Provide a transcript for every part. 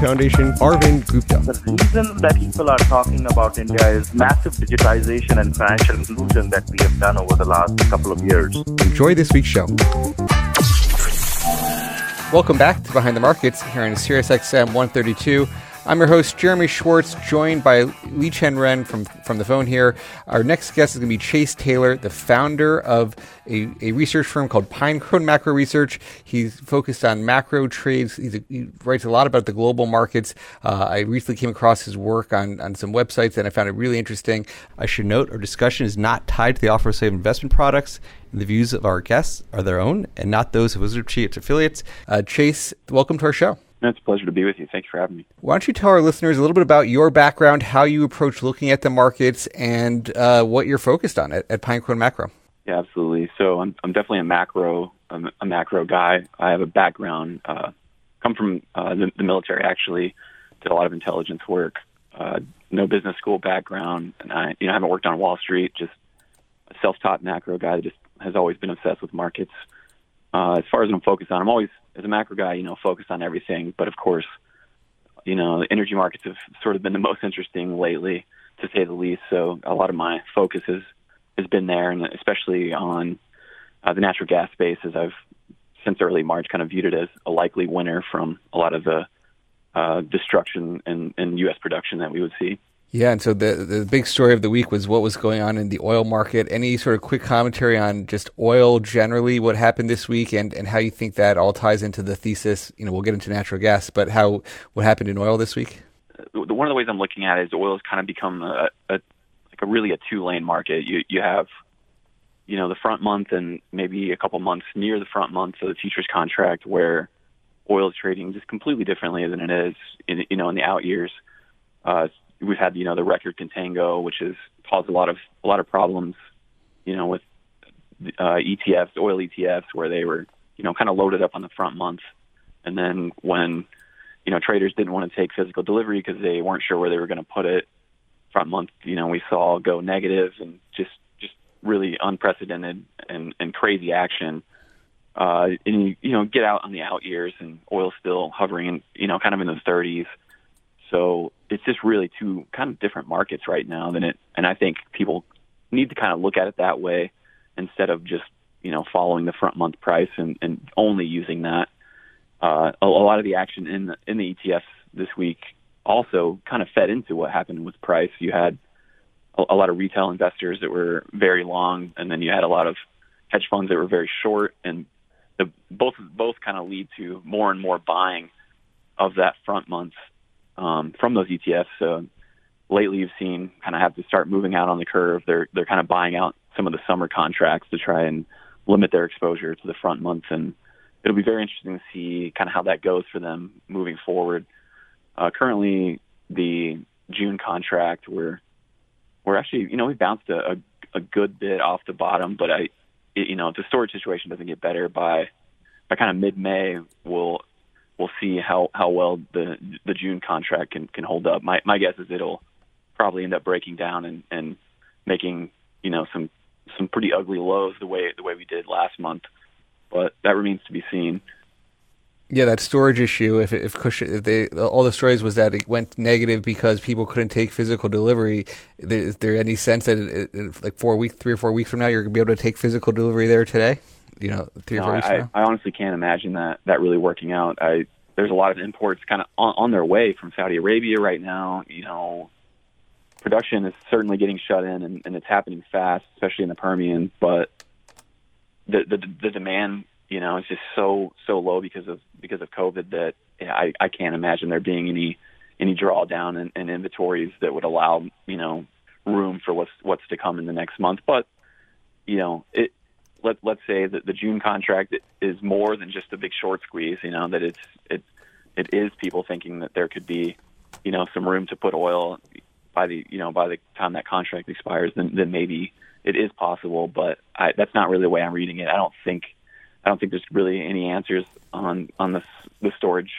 Foundation, Arvind Gupta. The reason that people are talking about India is massive digitization and financial inclusion that we have done over the last couple of years. Enjoy this week's show. Welcome back to Behind the Markets here on SiriusXM 132. I'm your host, Jeremy Schwartz, joined by Liqian Ren from, from the phone here. Our next guest is going to be Chase Taylor, the founder of a, a research firm called Pinecone Macro Research. He's focused on macro trades. A, he writes a lot about the global markets. Uh, I recently came across his work on, on some websites and I found it really interesting. I should note our discussion is not tied to the offer of sale of investment products. The views of our guests are their own and not those of WisdomTree its affiliates. Uh, Chase, welcome to our show. It's a pleasure to be with you. Thanks for having me. Why don't you tell our listeners a little bit about your background, how you approach looking at the markets, and uh, what you're focused on at, at Pinecone Macro? Yeah, absolutely. So I'm, I'm definitely a macro I'm a macro guy. I have a background, uh, come from uh, the, the military actually, did a lot of intelligence work, uh, no business school background, and I you know haven't worked on Wall Street. Just a self-taught macro guy that just has always been obsessed with markets. Uh, as far as I'm focused on, I'm always as a macro guy, you know, focused on everything. But of course, you know, the energy markets have sort of been the most interesting lately, to say the least. So a lot of my focus has has been there, and especially on uh, the natural gas space, as I've since early March kind of viewed it as a likely winner from a lot of the uh, destruction in, in U.S. production that we would see. Yeah, and so the the big story of the week was what was going on in the oil market. Any sort of quick commentary on just oil generally, what happened this week, and, and how you think that all ties into the thesis? You know, we'll get into natural gas, but how what happened in oil this week? One of the ways I'm looking at it is oil has kind of become a, a like a really a two lane market. You you have you know the front month and maybe a couple months near the front month of the futures contract where oil is trading just completely differently than it is in you know in the out years. Uh, we've had you know the record contango, which has caused a lot of a lot of problems, you know, with uh, ETFs, oil ETFs, where they were you know kind of loaded up on the front month, and then when you know traders didn't want to take physical delivery because they weren't sure where they were going to put it, front month, you know, we saw go negative and just just really unprecedented and and crazy action. Uh, and you, you know, get out on the out years and oil still hovering, you know, kind of in the 30s. So it's just really two kind of different markets right now than it. And I think people need to kind of look at it that way instead of just you know following the front month price and, and only using that. Uh, a, a lot of the action in the, in the ETFs this week also kind of fed into what happened with price. You had a, a lot of retail investors that were very long, and then you had a lot of hedge funds that were very short, and the, both both kind of lead to more and more buying of that front month um, from those ETFs. So lately, you've seen kind of have to start moving out on the curve. They're they're kind of buying out some of the summer contracts to try and limit their exposure to the front month, and it'll be very interesting to see kind of how that goes for them moving forward. Uh, currently, the June contract, we're we're actually you know we bounced a, a, a good bit off the bottom, but I it, you know if the storage situation doesn't get better by by kind of mid May, we'll we'll see how how well the the June contract can can hold up. My my guess is it'll probably end up breaking down and and making you know some some pretty ugly lows the way the way we did last month, but that remains to be seen. Yeah, that storage issue. If if if they all the stories was that it went negative because people couldn't take physical delivery. Is there any sense that it, it, like four weeks, three or four weeks from now, you're gonna be able to take physical delivery there today? you know, three no, or four weeks I, now? I honestly can't imagine that that really working out. I there's a lot of imports kind of on, on their way from Saudi Arabia right now. You know, production is certainly getting shut in, and, and it's happening fast, especially in the Permian. But the the the demand, you know, is just so so low because of because of COVID that yeah, I I can't imagine there being any any drawdown in, in inventories that would allow you know room for what's what's to come in the next month. But you know, it let let's say that the June contract is more than just a big short squeeze. You know that it's it it is people thinking that there could be you know some room to put oil by the you know by the time that contract expires. Then then maybe it is possible, but I, that's not really the way I'm reading it. I don't think I don't think there's really any answers on on the the storage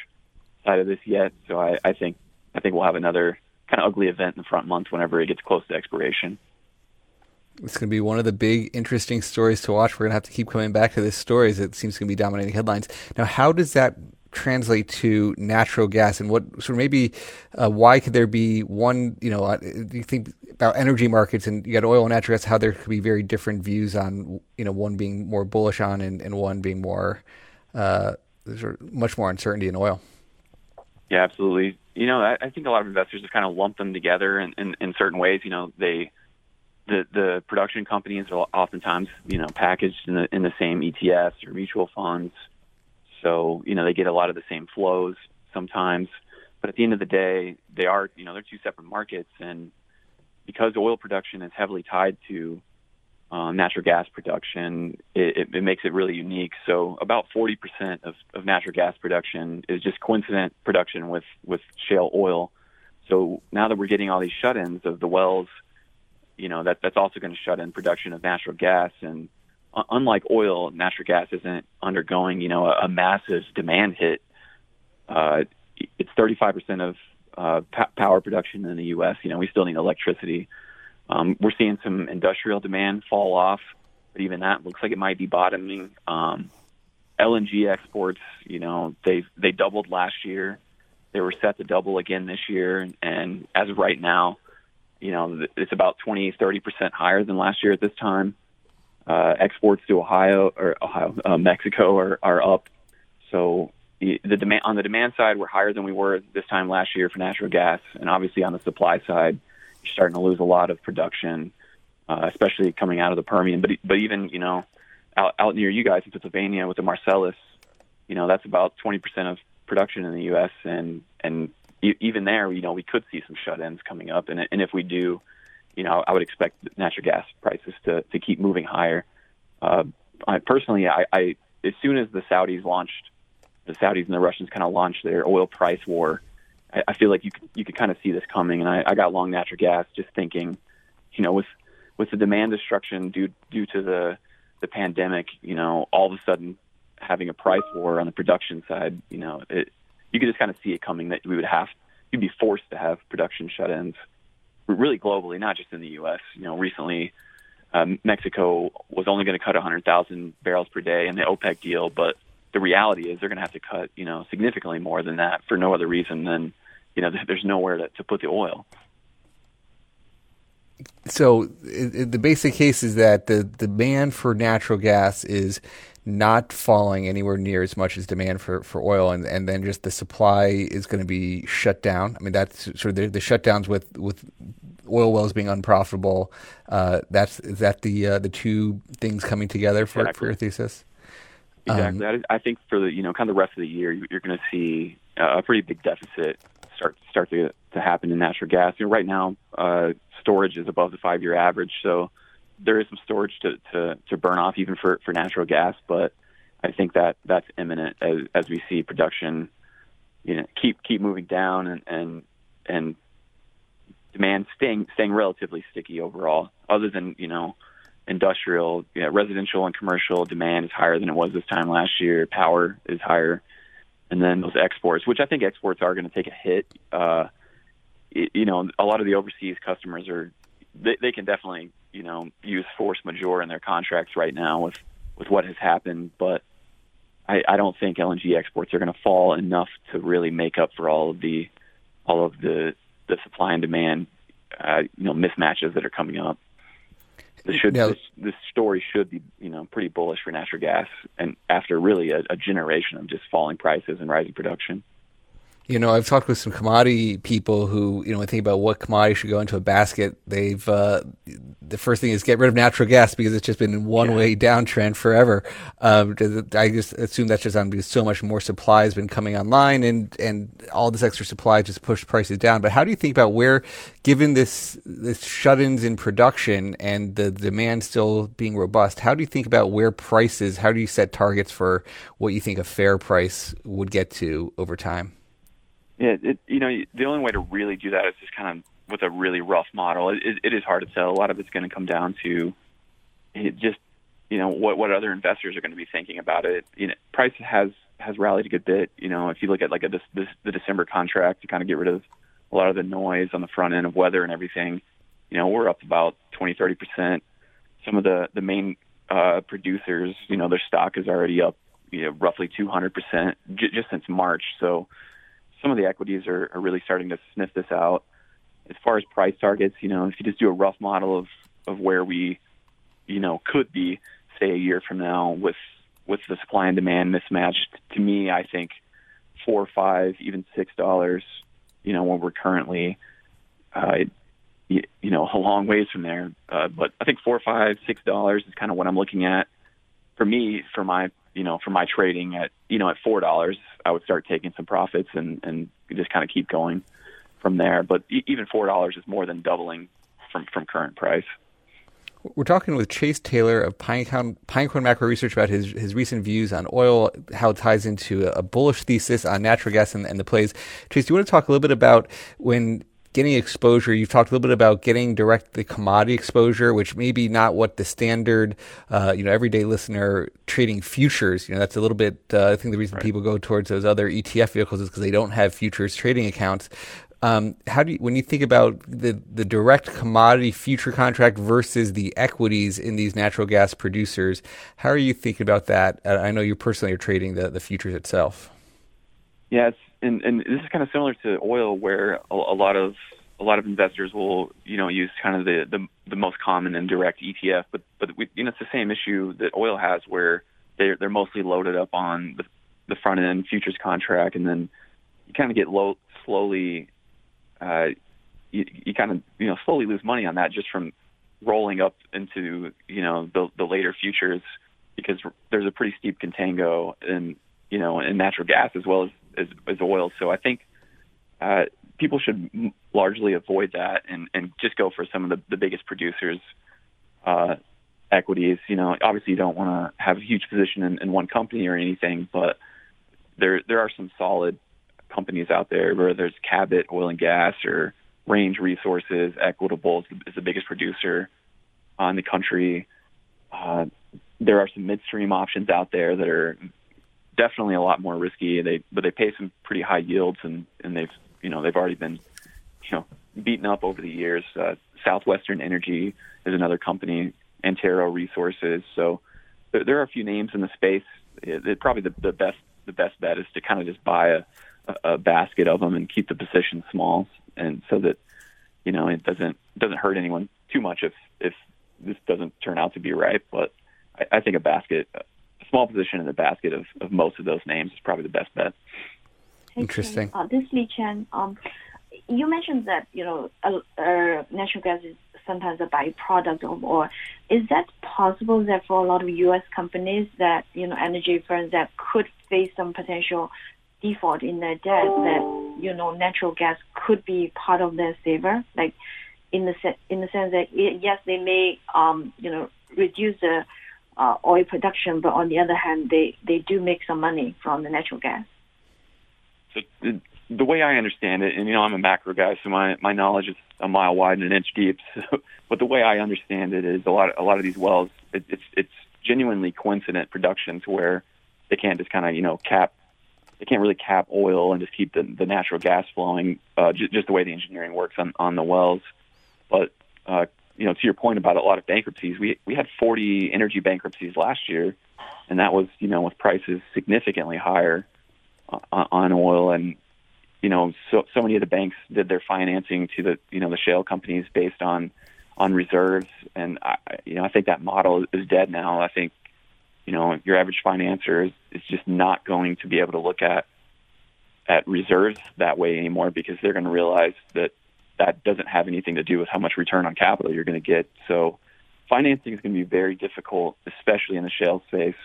side of this yet. So I, I think I think we'll have another kind of ugly event in the front month whenever it gets close to expiration. It's going to be one of the big, interesting stories to watch. We're going to have to keep coming back to this story as it seems to be dominating headlines. Now, how does that translate to natural gas, and what sort of maybe uh, why could there be one? You know, uh, you think about energy markets and you got oil and natural gas? How there could be very different views on you know one being more bullish on and, and one being more uh, of much more uncertainty in oil. Yeah, absolutely. You know, I, I think a lot of investors have kind of lumped them together in, in, in certain ways. You know, they the the production companies are oftentimes you know packaged in the in the same ETFs or mutual funds, so you know they get a lot of the same flows sometimes. But at the end of the day, they are you know they're two separate markets, and because oil production is heavily tied to um, natural gas production, it, it, it makes it really unique. So about 40% of, of natural gas production is just coincident production with, with shale oil. So now that we're getting all these shut-ins of the wells, you know, that, that's also going to shut in production of natural gas. And uh, unlike oil, natural gas isn't undergoing, you know, a, a massive demand hit. Uh, it's 35% of uh, p- power production in the U.S. You know, we still need electricity. Um, we're seeing some industrial demand fall off, but even that looks like it might be bottoming. Um, LNG exports, you know, they they doubled last year. They were set to double again this year, and as of right now, you know, it's about 20, 30 percent higher than last year at this time. Uh, exports to Ohio or Ohio, uh, Mexico are, are up. So the, the demand on the demand side, we're higher than we were this time last year for natural gas, and obviously on the supply side, you're starting to lose a lot of production, uh, especially coming out of the Permian. But but even you know, out out near you guys in Pennsylvania with the Marcellus, you know that's about 20% of production in the U.S. and and even there, you know, we could see some shut-ins coming up, and and if we do, you know, I would expect natural gas prices to to keep moving higher. Uh, I, personally, I, I as soon as the Saudis launched, the Saudis and the Russians kind of launched their oil price war I, I feel like you could, you could kind of see this coming. And I, I got long natural gas just thinking, you know, with with the demand destruction due due to the the pandemic, you know, all of a sudden having a price war on the production side, you know, it you could just kind of see it coming that we would have you'd be forced to have production shut-ins really globally, not just in the U.S. You know, recently um, Mexico was only going to cut 100,000 barrels per day in the OPEC deal, but the reality is they're going to have to cut, you know, significantly more than that for no other reason than, you know, there's nowhere to, to put the oil. So the basic case is that the demand for natural gas is not falling anywhere near as much as demand for, for oil, and, and then just the supply is going to be shut down. I mean, that's sort of the, the shutdowns with, with oil wells being unprofitable. Uh, that's is that the uh, the two things coming together for, exactly. for your thesis? Exactly. Um, I, I think for the you know kind of the rest of the year, you're going to see a pretty big deficit start start to to happen in natural gas. You know, right now, uh, storage is above the five year average, so there is some storage to, to to burn off even for for natural gas. But I think that that's imminent as as we see production, you know, keep keep moving down and and and demand staying staying relatively sticky overall. Other than you know industrial, you know, residential and commercial demand is higher than it was this time last year. Power is higher, and then those exports, which I think exports are going to take a hit. Uh, you know, a lot of the overseas customers are they, they can definitely you know use force majeure in their contracts right now with with what has happened, but I, I don't think LNG exports are going to fall enough to really make up for all of the all of the the supply and demand uh, you know mismatches that are coming up this should this, this, story should be you know pretty bullish for natural gas, and after really a, a generation of just falling prices and rising production. You know, I've talked with some commodity people who, you know, when think about what commodity should go into a basket, they've uh, the first thing is get rid of natural gas because it's just been in one way downtrend forever. Um, I just assume that's just on because so much more supply has been coming online, and and all this extra supply just pushed prices down. But how do you think about where, given this this shut-ins in production and the demand still being robust, how do you think about where prices? How do you set targets for what you think a fair price would get to over time? Yeah, it, you know, the only way to really do that is just kind of with a really rough model. It, it is hard to tell. A lot of it's going to come down to just, you know, what what other investors are going to be thinking about it. You know, price has has rallied a good bit. You know, if you look at like a, this, this the December contract to kind of get rid of a lot of the noise on the front end of weather and everything, you know, we're up about 20, 30 percent. Some of the the main uh, producers, you know, their stock is already up, you know, roughly 200 percent j- just since March. So some of the equities are, are really starting to sniff this out. As far as price targets, you know, if you just do a rough model of, of where we, you know, could be, say, a year from now with with the supply and demand mismatched, to me, I think four, five, even six dollars, you know, when we're currently, uh, you, you know, a long ways from there. Uh, but I think four, five, six dollars is kind of what I'm looking at for me for my you know, for my trading at you know at four dollars, I would start taking some profits and and just kind of keep going from there. But even four dollars is more than doubling from from current price. We're talking with Chase Taylor of Pinecone, Pinecone Macro Research about his, his recent views on oil, how it ties into a bullish thesis on natural gas and, and the plays. Chase, do you want to talk a little bit about when getting exposure. You've talked a little bit about getting direct the commodity exposure, which may be not what the standard, uh, you know, everyday listener trading futures. You know, that's a little bit. Uh, I think the reason right. people go towards those other ETF vehicles is because they don't have futures trading accounts. Um, how do you, when you think about the the direct commodity future contract versus the equities in these natural gas producers? How are you thinking about that? Uh, I know you personally are trading the the futures itself. Yeah, and and this is kind of similar to oil, where a, a lot of a lot of investors will you know use kind of the the, the most common and direct ETF, but but we, you know it's the same issue that oil has, where they're they're mostly loaded up on the, the front end futures contract, and then you kind of get low slowly. Uh, you, you kind of you know slowly lose money on that just from rolling up into you know the the later futures because there's a pretty steep contango in you know in natural gas as well as as, as oil. So I think uh, people should m- largely avoid that and, and just go for some of the, the biggest producers' uh, equities. You know, obviously you don't want to have a huge position in, in one company or anything, but there there are some solid companies out there where there's Cabot Oil and Gas or Range Resources, Equitable is the biggest producer in the country. Uh, there are some midstream options out there that are definitely a lot more risky. They but they pay some pretty high yields, and and they've you know they've already been you know beaten up over the years. Uh, Southwestern Energy is another company, Antero Resources. So there, there are a few names in the space. It, it, probably the, the best the best bet is to kind of just buy a, a, basket of them and keep the position small, and so that you know it doesn't doesn't hurt anyone too much if if this doesn't turn out to be right. But I, I think a basket small position in the basket of, of most of those names is probably the best bet. Interesting. Uh, this is Liqian. Um, you mentioned that you know uh, uh, natural gas is sometimes a byproduct of oil. Is that possible that for a lot of U.S. companies that you know energy firms that could face some potential default in their debt that you know natural gas could be part of their saver, like in the se- in the sense that it, yes they may um, you know reduce the uh, oil production, but on the other hand, they, they do make some money from the natural gas. So the, the way I understand it, and you know, I'm a macro guy, so my, my knowledge is a mile wide and an inch deep. So, but the way I understand it is a lot a lot of these wells, it, it's it's genuinely coincident production to where they can't just kind of you know cap, they can't really cap oil and just keep the, the natural gas flowing, uh, j- just the way the engineering works on on the wells. But uh, you know, to your point about a lot of bankruptcies, we we had 40 energy bankruptcies last year, and that was you know with prices significantly higher uh, on oil, and you know so so many of the banks did their financing to the you know the shale companies based on on reserves, and I you know I think that model is dead now. I think you know your average financer is, is just not going to be able to look at at reserves that way anymore because they're going to realize that that doesn't have anything to do with how much return on capital you're going to get. So financing is going to be very difficult, especially in the shale space.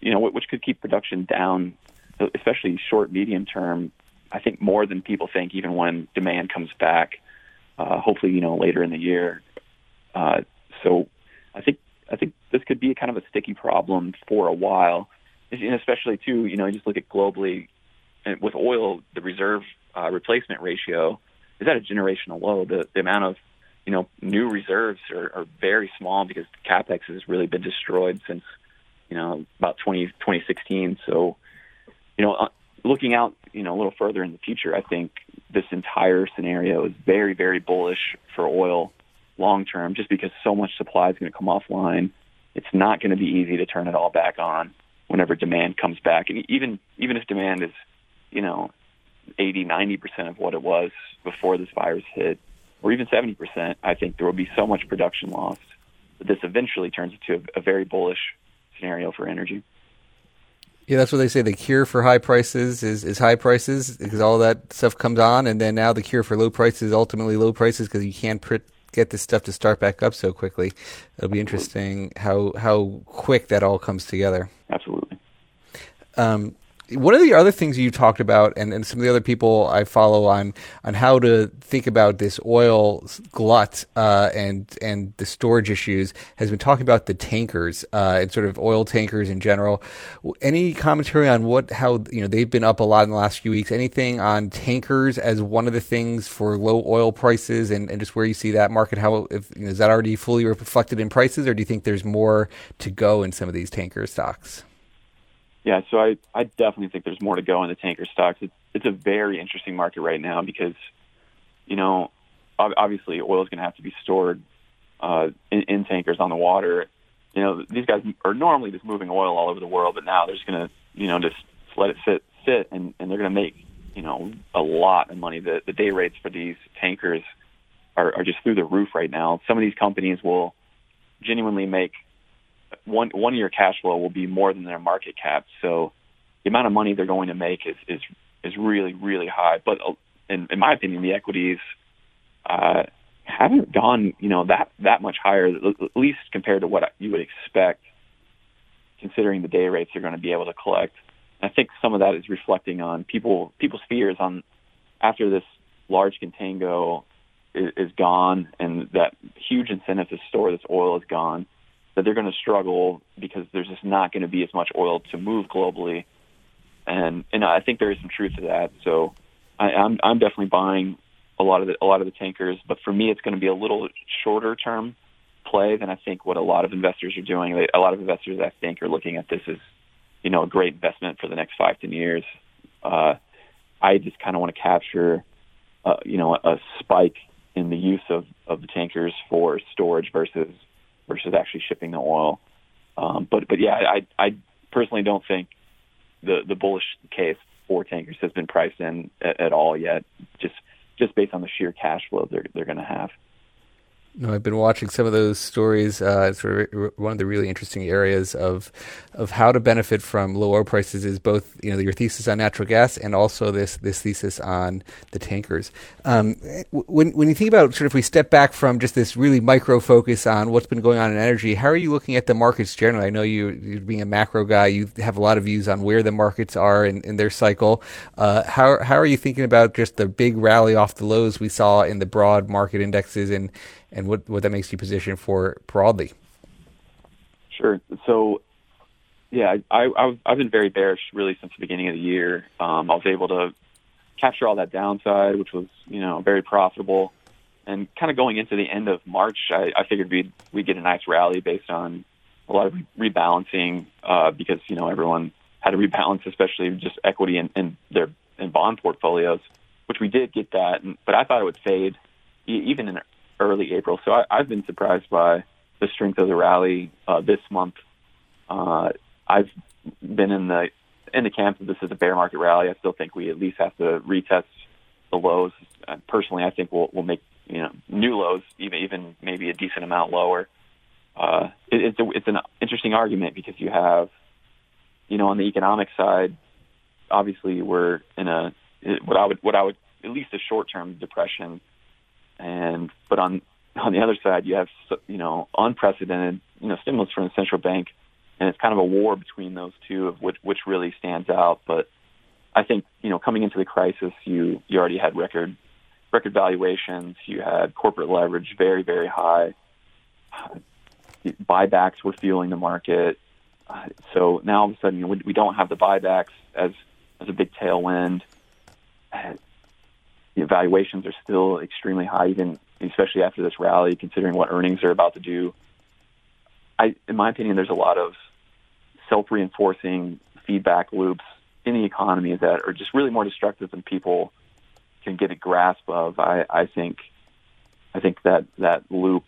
You know, which could keep production down, especially short, medium term. I think more than people think, even when demand comes back. Uh, hopefully, you know, later in the year. Uh, so, I think I think this could be kind of a sticky problem for a while, and especially too. You know, you just look at globally, with oil, the reserve uh, replacement ratio is at a generational low. The the amount of you know, new reserves are, are very small because capex has really been destroyed since, you know, about 20, 2016. So, you know, uh, looking out, you know, a little further in the future, I think this entire scenario is very, very bullish for oil long term, just because so much supply is going to come offline. It's not going to be easy to turn it all back on whenever demand comes back, and even even if demand is, you know, 80, 90 percent of what it was before this virus hit, or even 70%, I think there will be so much production lost that this eventually turns into a, a very bullish scenario for energy. Yeah, that's what they say. The cure for high prices is, is high prices because all that stuff comes on, and then now the cure for low prices is ultimately low prices because you can't pr- get this stuff to start back up so quickly. It'll be interesting how how quick that all comes together. Absolutely. Um, one of the other things you talked about, and, and some of the other people I follow on on how to think about this oil glut uh, and and the storage issues, has been talking about the tankers uh, and sort of oil tankers in general. Any commentary on what how you know they've been up a lot in the last few weeks? Anything on tankers as one of the things for low oil prices and, and just where you see that market? How if, you know, is that already fully reflected in prices, or do you think there's more to go in some of these tanker stocks? Yeah, so I, I definitely think there's more to go in the tanker stocks. It's, it's a very interesting market right now because, you know, obviously oil is going to have to be stored uh, in, in tankers on the water. You know, these guys are normally just moving oil all over the world, but now they're just going to, you know, just let it sit, sit, and, and they're going to make, you know, a lot of money. The, the day rates for these tankers are, are just through the roof right now. Some of these companies will genuinely make one one year cash flow will be more than their market cap. So the amount of money they're going to make is is is really really high. But uh, in, in my opinion, the equities uh, haven't gone you know that that much higher, at least compared to what you would expect, considering the day rates they're going to be able to collect. I think some of that is reflecting on people people's fears on after this large contango is, is gone and that huge incentive to store this oil is gone that they're going to struggle because there's just not going to be as much oil to move globally, and and I think there is some truth to that. So I, I'm I'm definitely buying a lot of the a lot of the tankers, but for me, it's going to be a little shorter term play than I think what a lot of investors are doing. A lot of investors, I think, are looking at this as you know a great investment for the next five ten years. Uh, I just kind of want to capture, uh, you know, a spike in the use of, of the tankers for storage versus versus actually shipping the oil. Um, but but yeah, I I personally don't think the the bullish case for tankers has been priced in at, at all yet. Just just based on the sheer cash flow they're they're going to have. No, I've been watching some of those stories. Uh, it's one of the really interesting areas of of how to benefit from low oil prices is both you know your thesis on natural gas and also this this thesis on the tankers. Um, when when you think about sort of if we step back from just this really micro focus on what's been going on in energy, how are you looking at the markets generally? I know you you being a macro guy, you have a lot of views on where the markets are in, in their cycle. Uh, how how are you thinking about just the big rally off the lows we saw in the broad market indexes and and what, what that makes you position for broadly. Sure. So, yeah, I, I, I've been very bearish really since the beginning of the year. Um, I was able to capture all that downside, which was you know very profitable. And kind of going into the end of March, I, I figured we'd we'd get a nice rally based on a lot of rebalancing uh, because you know everyone had to rebalance, especially just equity and, and their and bond portfolios, which we did get that. And, but I thought it would fade even in early April. So I, I've been surprised by the strength of the rally uh, this month. Uh, I've been in the in the camp that this is a bear market rally. I still think we at least have to retest the lows. Uh, personally, I think we'll we'll make you know new lows, even even maybe a decent amount lower. Uh, it, it's a, it's an interesting argument because you have, you know, on the economic side, obviously we're in a what I would what I would at least a short term depression, and but on on the other side you have you know unprecedented you know stimulus from the central bank, and it's kind of a war between those two of which which really stands out. But I think you know coming into the crisis, you you already had record record valuations, you had corporate leverage very very high. Buybacks were fueling the market. So now all of a sudden, you know, we, we don't have the buybacks as as a big tailwind. The valuations are still extremely high, even especially after this rally, considering what earnings are about to do. I, in my opinion, there's a lot of self-reinforcing feedback loops in the economy that are just really more destructive than people can get a grasp of. I, I think, I think that that loop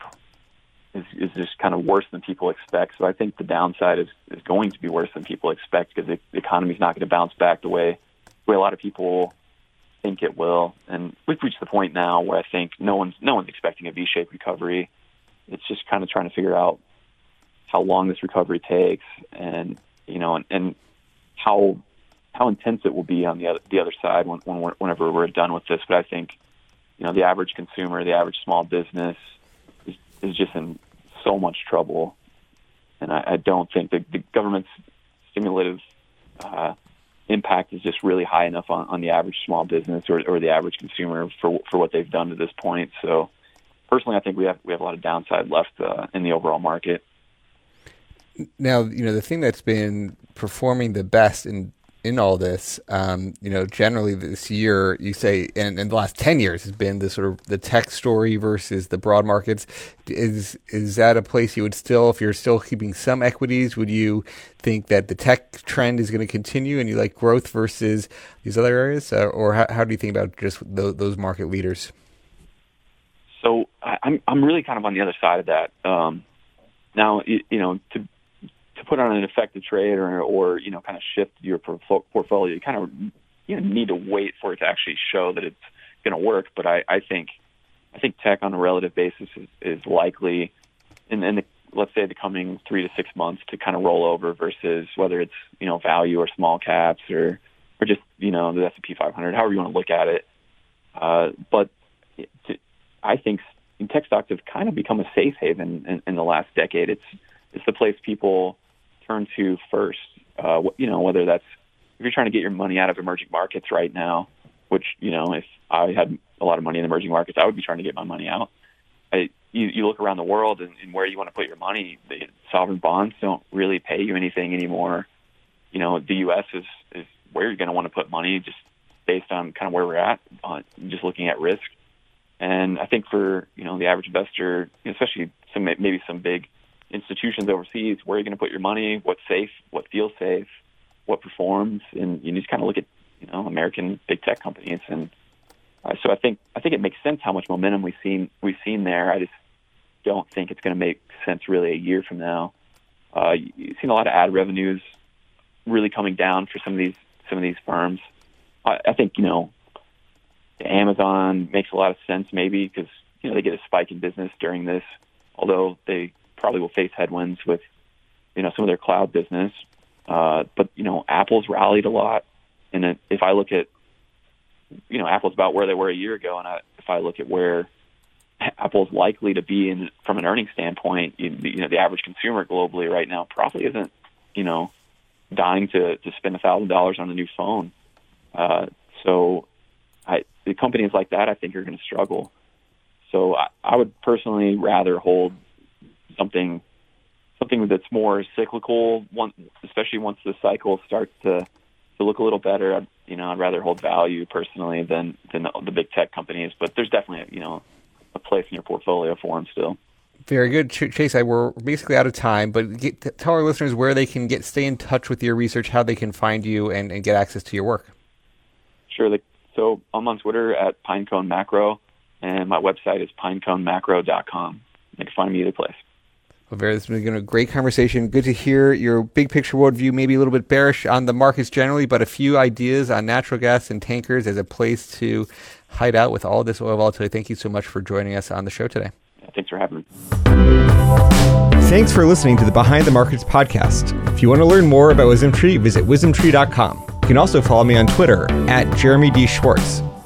is, is just kind of worse than people expect. So I think the downside is, is going to be worse than people expect because the, the economy is not going to bounce back the way the way a lot of people think it will. And we've reached the point now where I think no one's no one's expecting a V-shaped recovery. It's just kind of trying to figure out how long this recovery takes, and you know, and, and how how intense it will be on the other the other side when, when we're, whenever we're done with this. But I think you know the average consumer, the average small business is, is just in so much trouble, and I, I don't think the, the government's stimulative uh, impact is just really high enough on, on the average small business or, or the average consumer for for what they've done to this point. So, personally, I think we have we have a lot of downside left uh, in the overall market. Now, you know the thing that's been performing the best in in all this, um, you know, generally this year, you say, and in the last ten years, has been the sort of the tech story versus the broad markets. Is is that a place you would still, if you're still keeping some equities, would you think that the tech trend is going to continue, and you like growth versus these other areas, uh, or how, how do you think about just those, those market leaders? So I, I'm I'm really kind of on the other side of that. Um, now, you, you know, to to put on an effective trade or, or you know kind of shift your portfolio, you kind of you know, need to wait for it to actually show that it's going to work. But I, I think I think tech on a relative basis is, is likely in, in the let's say the coming three to six months to kind of roll over versus whether it's you know value or small caps or or just you know the S and P 500, however you want to look at it. Uh, but to, I think tech stocks have kind of become a safe haven in, in the last decade. It's it's the place people turn to first. Uh, you know, whether that's if you're trying to get your money out of emerging markets right now, which you know, if I had a lot of money in emerging markets, I would be trying to get my money out. I, you, you look around the world and, and where you want to put your money. The sovereign bonds don't really pay you anything anymore. You know, the U.S. is is where you're going to want to put money, just based on kind of where we're at, uh, just looking at risk. And I think for you know the average investor, especially some maybe some big institutions overseas, where are you going to put your money? What's safe? What feels safe? What performs? And you just kind of look at you know American big tech companies, and uh, so I think I think it makes sense how much momentum we've seen we've seen there. I just don't think it's going to make sense really a year from now. Uh, you've seen a lot of ad revenues really coming down for some of these some of these firms. I, I think you know Amazon makes a lot of sense maybe because you know they get a spike in business during this, although they probably will face headwinds with, you know, some of their cloud business. Uh, but you know, Apple's rallied a lot, and if I look at, you know, Apple's about where they were a year ago, and I, if I look at where Apple's likely to be in from an earnings standpoint, you, you know, the average consumer globally right now probably isn't, you know, dying to to spend a thousand dollars on a new phone. Uh, so, I the companies like that I think are going to struggle. So I, I would personally rather hold something something that's more cyclical, one, especially once the cycle starts to to look a little better. I'd, you know, I'd rather hold value personally than than the, the big tech companies, but there's definitely you know a place in your portfolio for them still. Very good, Chase. I we're basically out of time, but get, tell our listeners where they can get stay in touch with your research, how they can find you, and, and get access to your work. Sure. So I'm on Twitter at Pinecone Macro, and my website is pineconemacro.com. They can find me either place. Well, Vera, this has been a great conversation. Good to hear your big picture worldview, maybe a little bit bearish on the markets generally, but a few ideas on natural gas and tankers as a place to hide out with all this oil volatility. Thank you so much for joining us on the show today. Thanks for having me. Thanks for listening to the Behind the Markets podcast. If you want to learn more about WisdomTree, visit wisdomtree.com. You can also follow me on Twitter at Jeremy D. Schwartz.